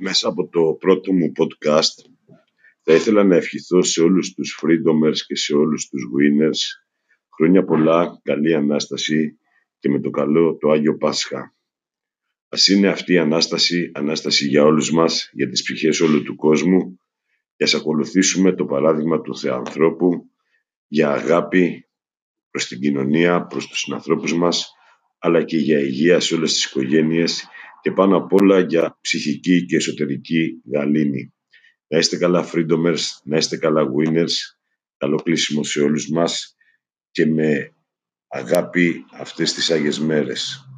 μέσα από το πρώτο μου podcast θα ήθελα να ευχηθώ σε όλους τους freedomers και σε όλους τους winners χρόνια πολλά, καλή Ανάσταση και με το καλό το Άγιο Πάσχα. Ας είναι αυτή η Ανάσταση, Ανάσταση για όλους μας, για τις ψυχές όλου του κόσμου και ας ακολουθήσουμε το παράδειγμα του Θεανθρώπου για αγάπη προς την κοινωνία, προς τους συνανθρώπους μας, αλλά και για υγεία σε όλες τις οικογένειες και πάνω απ' όλα για ψυχική και εσωτερική γαλήνη. Να είστε καλά freedomers, να είστε καλά winners, καλό κλείσιμο σε όλους μας και με αγάπη αυτές τις Άγιες μέρες.